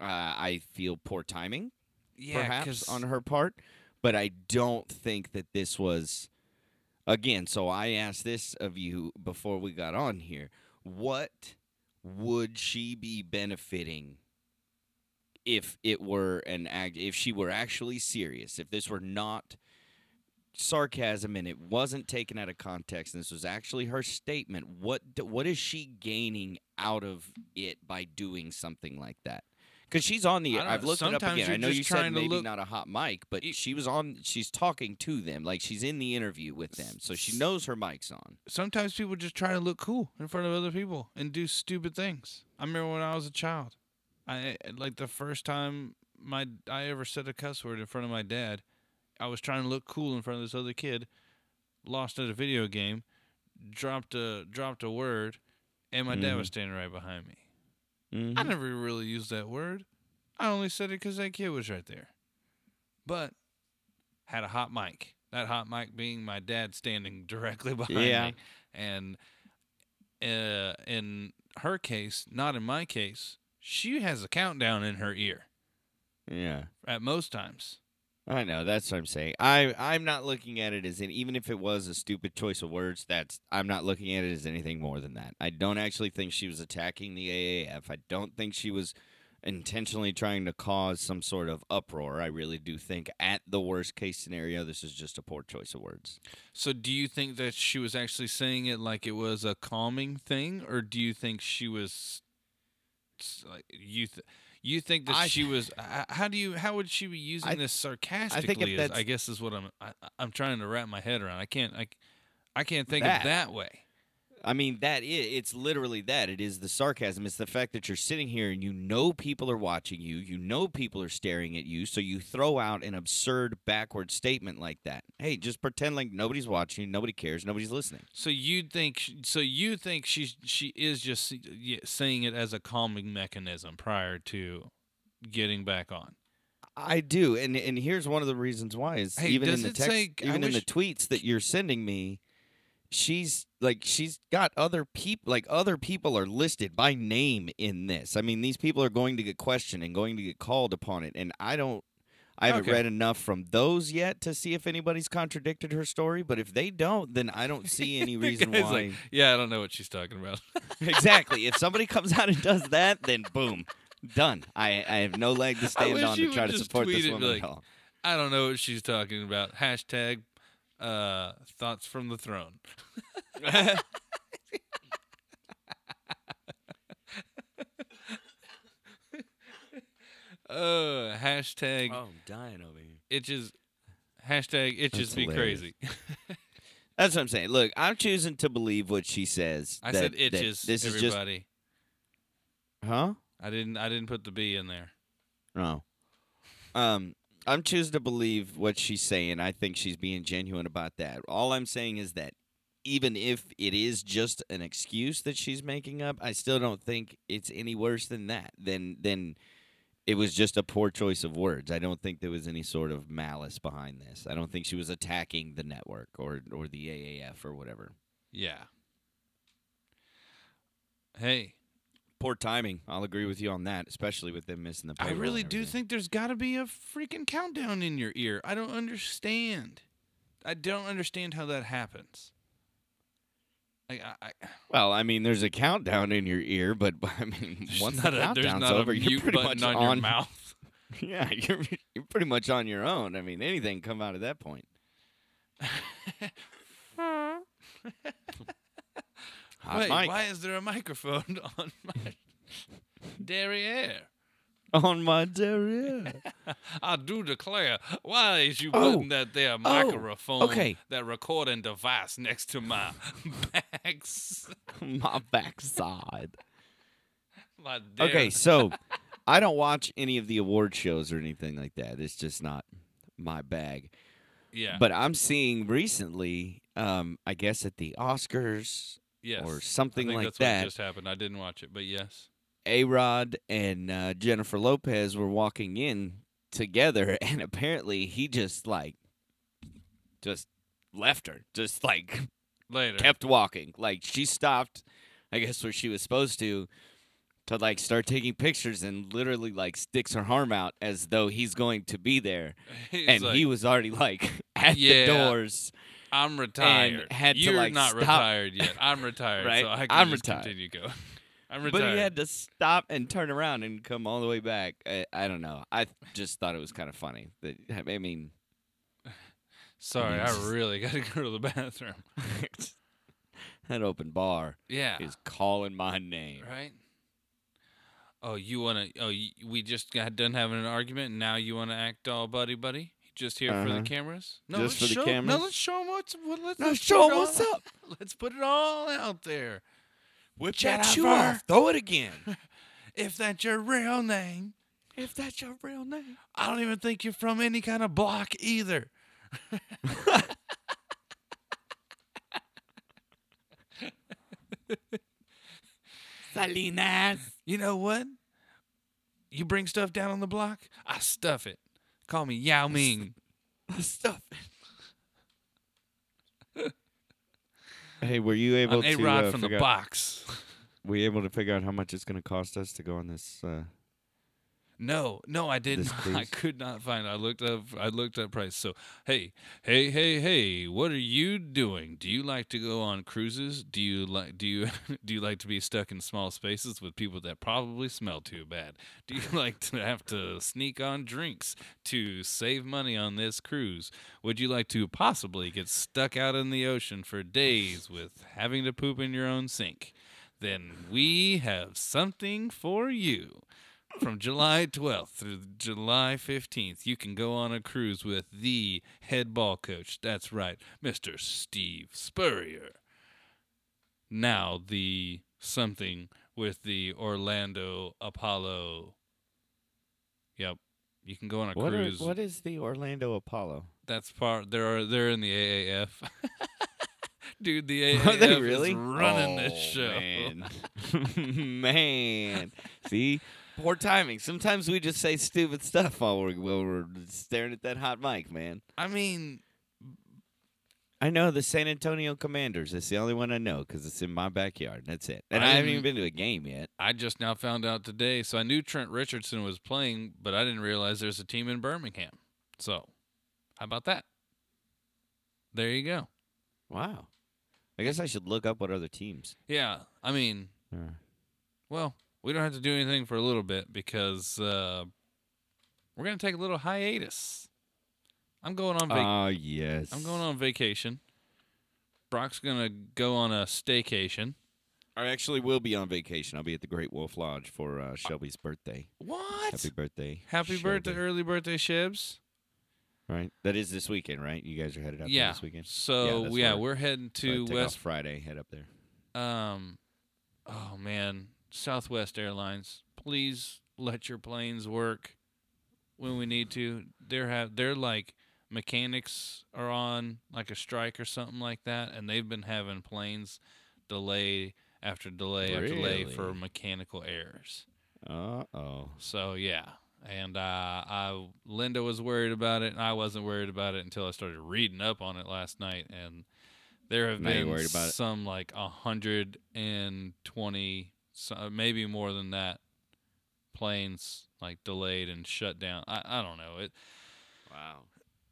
Uh, I feel poor timing, yeah, perhaps on her part, but I don't think that this was. Again, so I asked this of you before we got on here. What would she be benefiting if it were an act? If she were actually serious? If this were not sarcasm and it wasn't taken out of context and this was actually her statement what what is she gaining out of it by doing something like that because she's on the I've looked it up again i know you said maybe look- not a hot mic but You- she was on she's talking to them like she's in the interview with them so she knows her mic's on sometimes people just try to look cool in front of other people and do stupid things. I remember when I was a child, I like the first time my I ever said a cuss word in front of my dad. I was trying to look cool in front of this other kid, lost at a video game, dropped a dropped a word, and my dad Mhm. was standing right behind me. Mhm. I never really used that word. I only said it because that kid was right there. But had a hot mic. That hot mic being my dad standing directly behind Yeah. me. And uh, in her case, not in my case, she has a countdown in her ear Yeah. at most times. I know that's what I'm saying. I I'm not looking at it as in even if it was a stupid choice of words. That's I'm not looking at it as anything more than that. I don't actually think she was attacking the AAF. I don't think she was intentionally trying to cause some sort of uproar. I really do think at the worst case scenario, this is just a poor choice of words. So, do you think that she was actually saying it like it was a calming thing, or do you think she was like you? Th- you think that I- she was? How do you? How would she be using I- this sarcastically? is- I guess is what I'm. I, I'm trying to wrap my head around. I can't. I, I can't think That. of that way. I mean, that i it's literally that. It is the sarcasm. It's the fact that you're sitting here and you know people are watching you. You know people are staring at you. So you throw out an absurd backward statement like that. Hey, just pretend like nobody's watching, nobody cares, nobody's listening. So you think? So you think she's she is just saying it as a calming mechanism prior to getting back on. I do, and and here's one of the reasons why is Hey, even in the text, say- even in the tweets that you're sending me, she's like she's got other people like other people are listed by name in this. I mean, these people are going to get questioned and going to get called upon it, and I don't. I haven't Okay. read enough from those yet to see if anybody's contradicted her story, but if they don't, then I don't see any reason why. like, yeah, I don't know what she's talking about. exactly. If somebody comes out and does that, then boom, done. I, I have no leg to stand on to try to support this woman like, at all. I don't know what she's talking about. Hashtag uh, thoughts from the throne. Uh, hashtag Oh, I'm dying over here. itches. Hashtag itches That's be hilarious. crazy. That's what I'm saying. Look, I'm choosing to believe what she says. I that- said that itches. This is just, everybody. huh? I didn't. I didn't put the B in there. No. Um, I'm choosing to believe what she's saying. I think she's being genuine about that. All I'm saying is that even if it is just an excuse that she's making up, I still don't think it's any worse than that. Than than it was just a poor choice of words. I don't think there was any sort of malice behind this. I don't think she was attacking the network or or the AAF or whatever. Yeah. Hey, Poor timing. I'll agree with you on that, especially with them missing the. I really do think there's got to be a freaking countdown in your ear. I don't understand. I don't understand how that happens. I, I, I Well, I mean, there's a countdown in your ear, but I mean, once not the a, there's countdown's not over, you're pretty much on, on your mouth. Yeah, you're you're pretty much on your own. I mean, anything come out at that point. Hot Wait, mic why is there a microphone on my derriere? on my derriere. I do declare, why is you Oh. putting that there microphone, okay. that recording device next to my backs? my backside. my Okay, so I don't watch any of the award shows or anything like that. It's just not my bag. yeah, But I'm seeing recently, um, I guess at the Oscars yes. or something like that's that. what just happened. I didn't watch it, but yes. A Rod and uh, Jennifer Lopez were walking in together, and apparently he just like just left her, just like Later. kept walking. Like she stopped, I guess where she was supposed to, to like start taking pictures, and literally like sticks her arm out as though he's going to be there, and like, he was already like at Yeah. the doors. I'm retired. had You're like, not stop- retired yet. I'm retired, Right? so I can I'm just retired. continue going. I'm retired. But he had to stop and turn around and come all the way back. I, I don't know. I just thought it was kind of funny. That I mean, Sorry, I Yes. really got to go to the bathroom. that open bar Yeah. is calling my name. Right? Oh, you want to? Oh, y we just got done having an argument, and now you want to act all buddy buddy? Just here for the Uh-huh. cameras? No, Just let's for the show, cameras? No, let's show them what's what. Let's, Now let's show put it 'em what's up. Let's put it all out there. Whip that that shoe shoe off. off. Throw it again. If that's your real name, if that's your real name. I don't even think you're from any kind of block either. Salinas. You know what? You bring stuff down on the block, I stuff it. Call me Yao Ming. Stuff. hey, were you able An to A Rod uh, from the figure out- box. were you able to figure out how much it's going to cost us to go on this? Uh, No, no, I didn't. I could not find. It. I looked up. I looked up price. So, hey, hey, hey, hey, what are you doing? Do you like to go on cruises? Do you like? Do you do you like to be stuck in small spaces with people that probably smell too bad? Do you like to have to sneak on drinks to save money on this cruise? Would you like to possibly get stuck out in the ocean for days with having to poop in your own sink? Then we have something for you from July 12th through July 15th, you can go on a cruise with the head ball coach. That's right, Mr. Steve Spurrier. Now, the something with the Orlando Apollo. Yep. You can go on a what, are, cruise. what is the Orlando Apollo? That's part. They're they're in the AAF. Dude, the Are AAF they really is running oh, this show. Man. man, see, poor timing. Sometimes we just say stupid stuff while we're while we're staring at that hot mic, man. I mean, I know the San Antonio Commanders. It's the only one I know because it's in my backyard. That's it. And I I, haven't even been to a game yet. I just now found out today. So I knew Trent Richardson was playing, but I didn't realize there's a team in Birmingham. So, how about that? There you go. Wow. I guess I should look up what other teams. Yeah, I mean, are. well, we don't have to do anything for a little bit because uh, we're gonna take a little hiatus. I'm going on. Vac- Ah, yes. I'm going on vacation. Brock's gonna go on a staycation. I actually will be on vacation. I'll be at the Great Wolf Lodge for uh, Shelby's birthday. What? Happy birthday. Happy birthday, early birthday, Shibs. Right? That is this weekend, right? You guys are headed up Yeah. this weekend? So that's yeah, we're heading So to take West Friday, head up there. Um, oh man, Southwest Airlines, please let your planes work when we need to. They're have they're like mechanics are on like a strike or something like that, and they've been having planes delay after delay after delay for mechanical errors. Uh oh. So yeah. And uh, I Linda was worried about it, and I wasn't worried about it until I started reading up on it last night. And there have Now been worried about it. some like a hundred and twenty, so- maybe more than that, planes like delayed and shut down. I I don't know. It. Wow.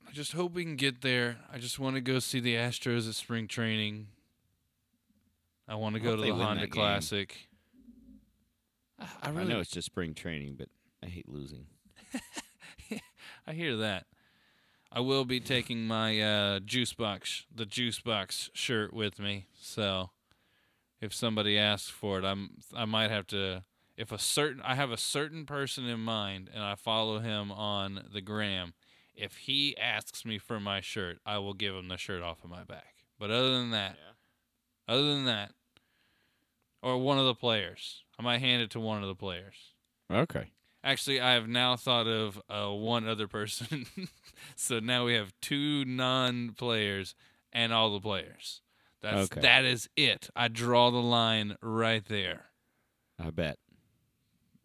I just hope we can get there. I just want to go see the Astros at spring training. I want to go to the Honda. Classic. I, I I know it's just spring training, but I hate losing. I hear that. I will be taking my uh, juice box, the juice box shirt with me. So, if somebody asks for it, I'm I might have to. If a certain I have a certain person in mind, and I follow him on the gram. If he asks me for my shirt, I will give him the shirt off of my back. But other than that, other than that, or one of the players, I might hand it to one of the players. Okay. Actually, I have now thought of uh, one other person. so now we have two non-players and all the players. That's Okay. that is it. I draw the line right there. I bet.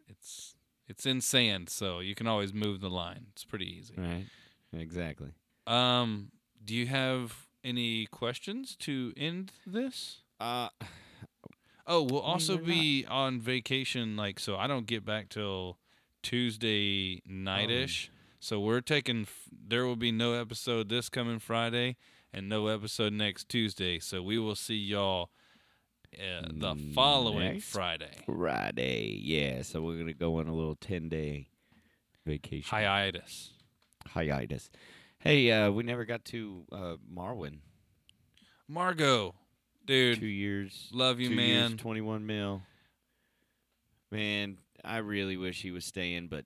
It's it's in sand, so you can always move the line. It's pretty easy. Right. Exactly. Um, do you have any questions to end this? Uh Oh, we'll also we're not- be on vacation, like so. I don't get back till Tuesday nightish. So we're taking. f- There will be no episode this coming Friday, and no episode next Tuesday. So we will see y'all uh, the following Next Friday. Friday. Yeah, so we're gonna go on a little ten day vacation. Hiatus. hiatus. Hey, uh, we never got to uh, Marwin. Margot, dude, Two years. love you, man. Twenty-one mil. Man, I really wish he was staying, but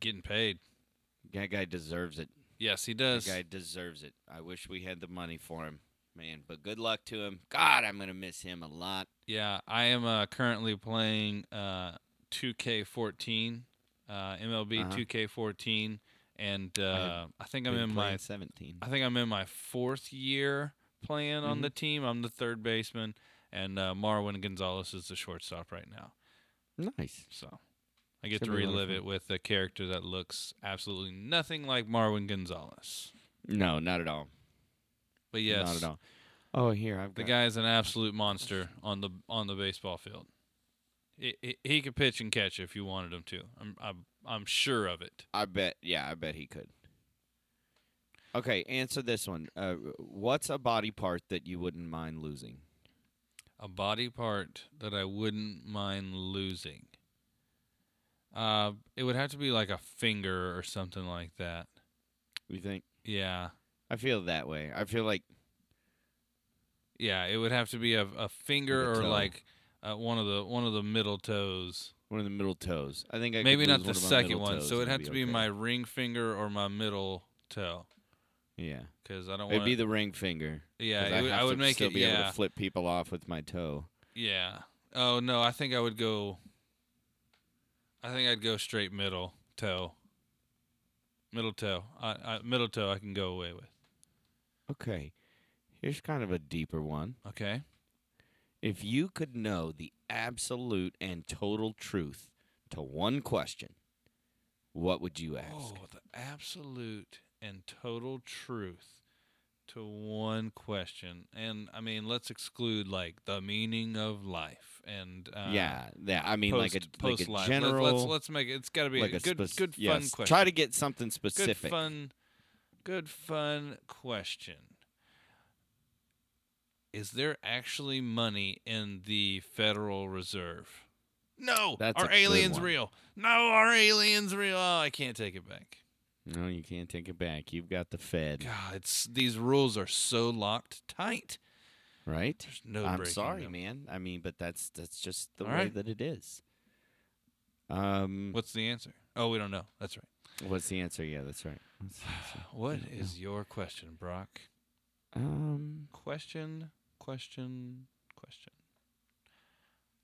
Getting paid. that guy deserves it. Yes, he does. guy deserves it. I wish we had the money for him, man. But good luck to him. God, I'm gonna miss him a lot. Yeah, I am uh, currently playing uh, 2K14, uh, MLB Uh-huh. 2K14, and have uh, I think I'm in my seventeen. I think I'm in my fourth year playing on Mhm. the team. I'm the third baseman, and uh, Marwin Gonzalez is the shortstop right now. Nice. So I get to be a lot of relive it with a character that looks absolutely nothing like Marwin Gonzalez. No, not at all. But yes, Not at all. Oh, here I've the got. guy is an absolute monster on the on the baseball field. He, he, he could pitch and catch if you wanted him to. I'm I'm I'm sure of it. I bet. Yeah, I bet he could. Okay, answer this one. Uh, what's a body part that you wouldn't mind losing? A body part that I wouldn't mind losing. Uh, it would have to be like a finger or something like that. You think? Yeah, I feel that way. I feel like yeah. It would have to be a, a finger or like uh, one of the one of the middle toes. one of the middle toes. I think I could Maybe not the one second one. toes So it'd have to be okay. my ring finger or my middle toe Yeah, because I don't it'd want. be the ring finger. Yeah, it would- I would make still it. be able Yeah, to flip people off with my toe. yeah. Oh no, I think I would go. I think I'd go straight middle toe. Middle toe. I, I, middle toe. I can go away with. Okay, here's kind of a deeper one. Okay. If you could know the absolute and total truth to one question, what would you ask? Oh, the absolute and total truth to one question, and I mean, let's exclude like the meaning of life and uh, yeah, yeah. I mean, post, like a post like a general. Let's, let's let's make it. It's got to be like a good spec- good fun yes, question. Try to get something specific. good fun, good fun question. Is there actually money in the Federal Reserve? No. That's are aliens real? No, are aliens real? Oh, I can't take it back. No, you can't take it back. You've got the Fed, God, it's these rules are so locked tight. right? There's no. I'm sorry, them. man. I mean, but that's that's just the All way right. that it is. Um, What's the answer? Oh, we don't know. That's right. what's the answer? Yeah, that's right. What's the answer? What is your question, Brock? Um, Question, question, question.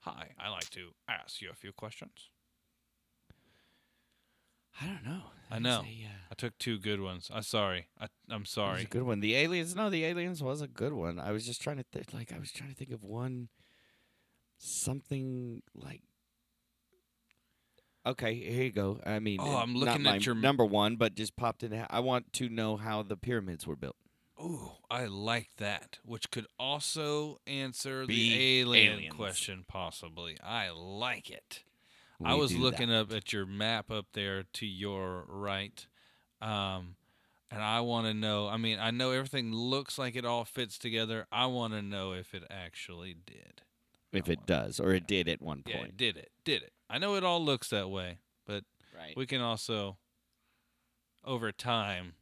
Hi, I like to ask you a few questions. I don't know. I know. a, uh, I took two good ones. I'm sorry. I, I'm that was sorry. a good one. The aliens. No, the aliens was a good one. I was just trying to think. Like I was trying to think of one. Something like. Okay, here you go. I mean, Oh, I'm looking at your- number one, but just popped in. I want to know how the pyramids were built. Ooh, I like that. Which could also answer Be the alien aliens. question, possibly. I like it. I was looking that. up at your map up there to your right. Um, and I want to know. I mean, I know everything looks like it all fits together. I want to know if it actually did. if it does, or it did at one point. Yeah, point. did it? Did it? I know it all looks that way, but Right. we can also, over time,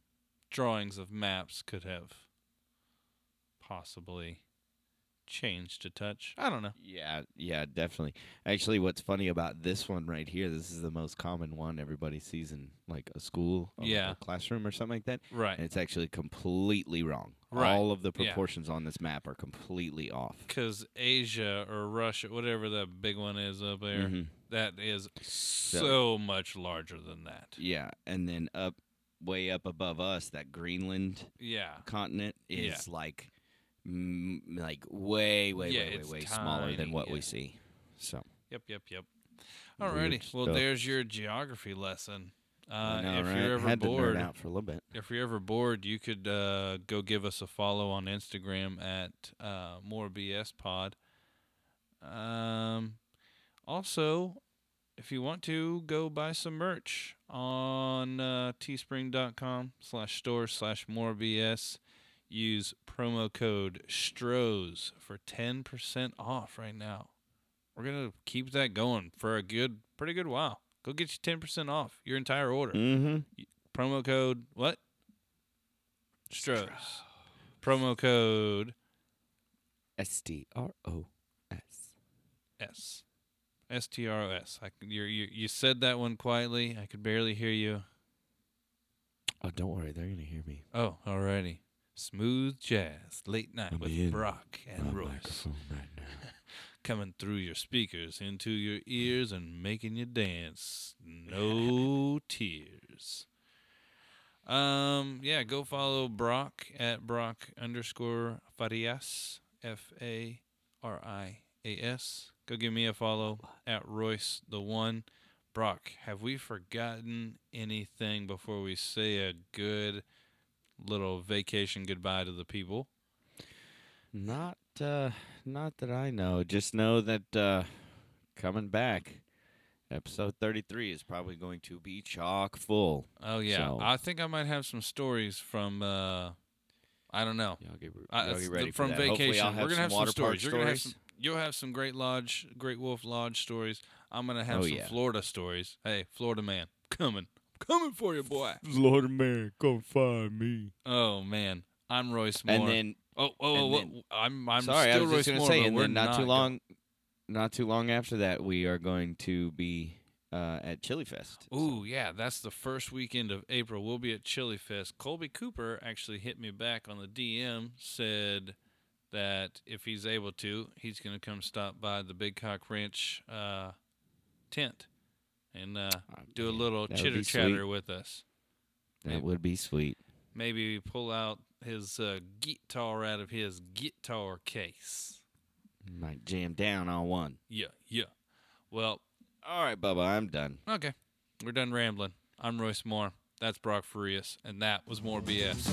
drawings of maps could have possibly changed a touch. I don't know. Yeah, yeah, definitely. Actually, what's funny about this one right here, this is the most common one everybody sees in like a school or Yeah. a classroom or something like that. Right. And it's actually completely wrong. Right. All of the Yeah. proportions on this map are completely off. Because Asia or Russia, whatever that big one is up there, Mhm. that is so much larger than that. Yeah, and then up way up above us, that Greenland Yeah. continent Yeah. is like mm, like way way Yeah, way way way smaller than what yeah. we see. So, Yep, yep, yep. Alrighty. Well, there's your geography lesson. Uh, know, if right? you're ever Had bored, out for a little bit. if you're ever bored, you could uh, go give us a follow on Instagram at uh, More BS Pod. Um, also, if you want to, go buy some merch on uh, teespring.com slash store slash more BS. Use promo code STROS for 10% off right now. We're going to keep that going for a good, pretty good while. Go get you 10% off your entire order Mm-hmm. promo code what? Stros. Promo code S T R O S. S. S T R O S. You you you said that one quietly. I could barely hear you. Oh, don't worry, they're gonna hear me. Oh, alrighty. Smooth jazz, late night with Brock and Royce, right coming through your speakers into your ears and making you dance. No tears. Um, yeah, go follow Brock at Brock underscore Farias, F A R I A S. Go give me a follow at Royce the One. Brock, have we forgotten anything before we say a good little vacation goodbye to the people? Not, uh, not that I know. Just know that uh, coming back, episode thirty-three is probably going to be chock full. Oh yeah, So- I think I might have some stories from. uh I don't know. Y'all get, y'all get the- ready for from that. Vacation. We're gonna have some water stories. park You're gonna have stories. some. You'll have some Great Lodge, Great Wolf Lodge stories. I'm gonna have Oh, some yeah. Florida stories. Hey, Florida man, coming, coming for you, boy. Florida man, come find me. Oh man, I'm Royce Moore. And then, oh, oh, and oh, then- I'm I'm sorry, still I was Royce just gonna Moore, say, and then not, too go- long, not too long after that, we are going to be uh, at Chili Fest. So- Ooh, yeah, that's the first weekend of April. We'll be at Chili Fest. Colby Cooper actually hit me back on the DM, said that if he's able to, he's going to come stop by the Big Cock Ranch uh, tent and uh, Oh, do a little chitter chatter with us. That would be sweet. Maybe pull out his uh, guitar out of his guitar case. Might jam down on one. Yeah, yeah. Well, All right, Bubba, I'm done. okay. We're done rambling. I'm Royce Moore. That's Brock Farias, and that was more BS.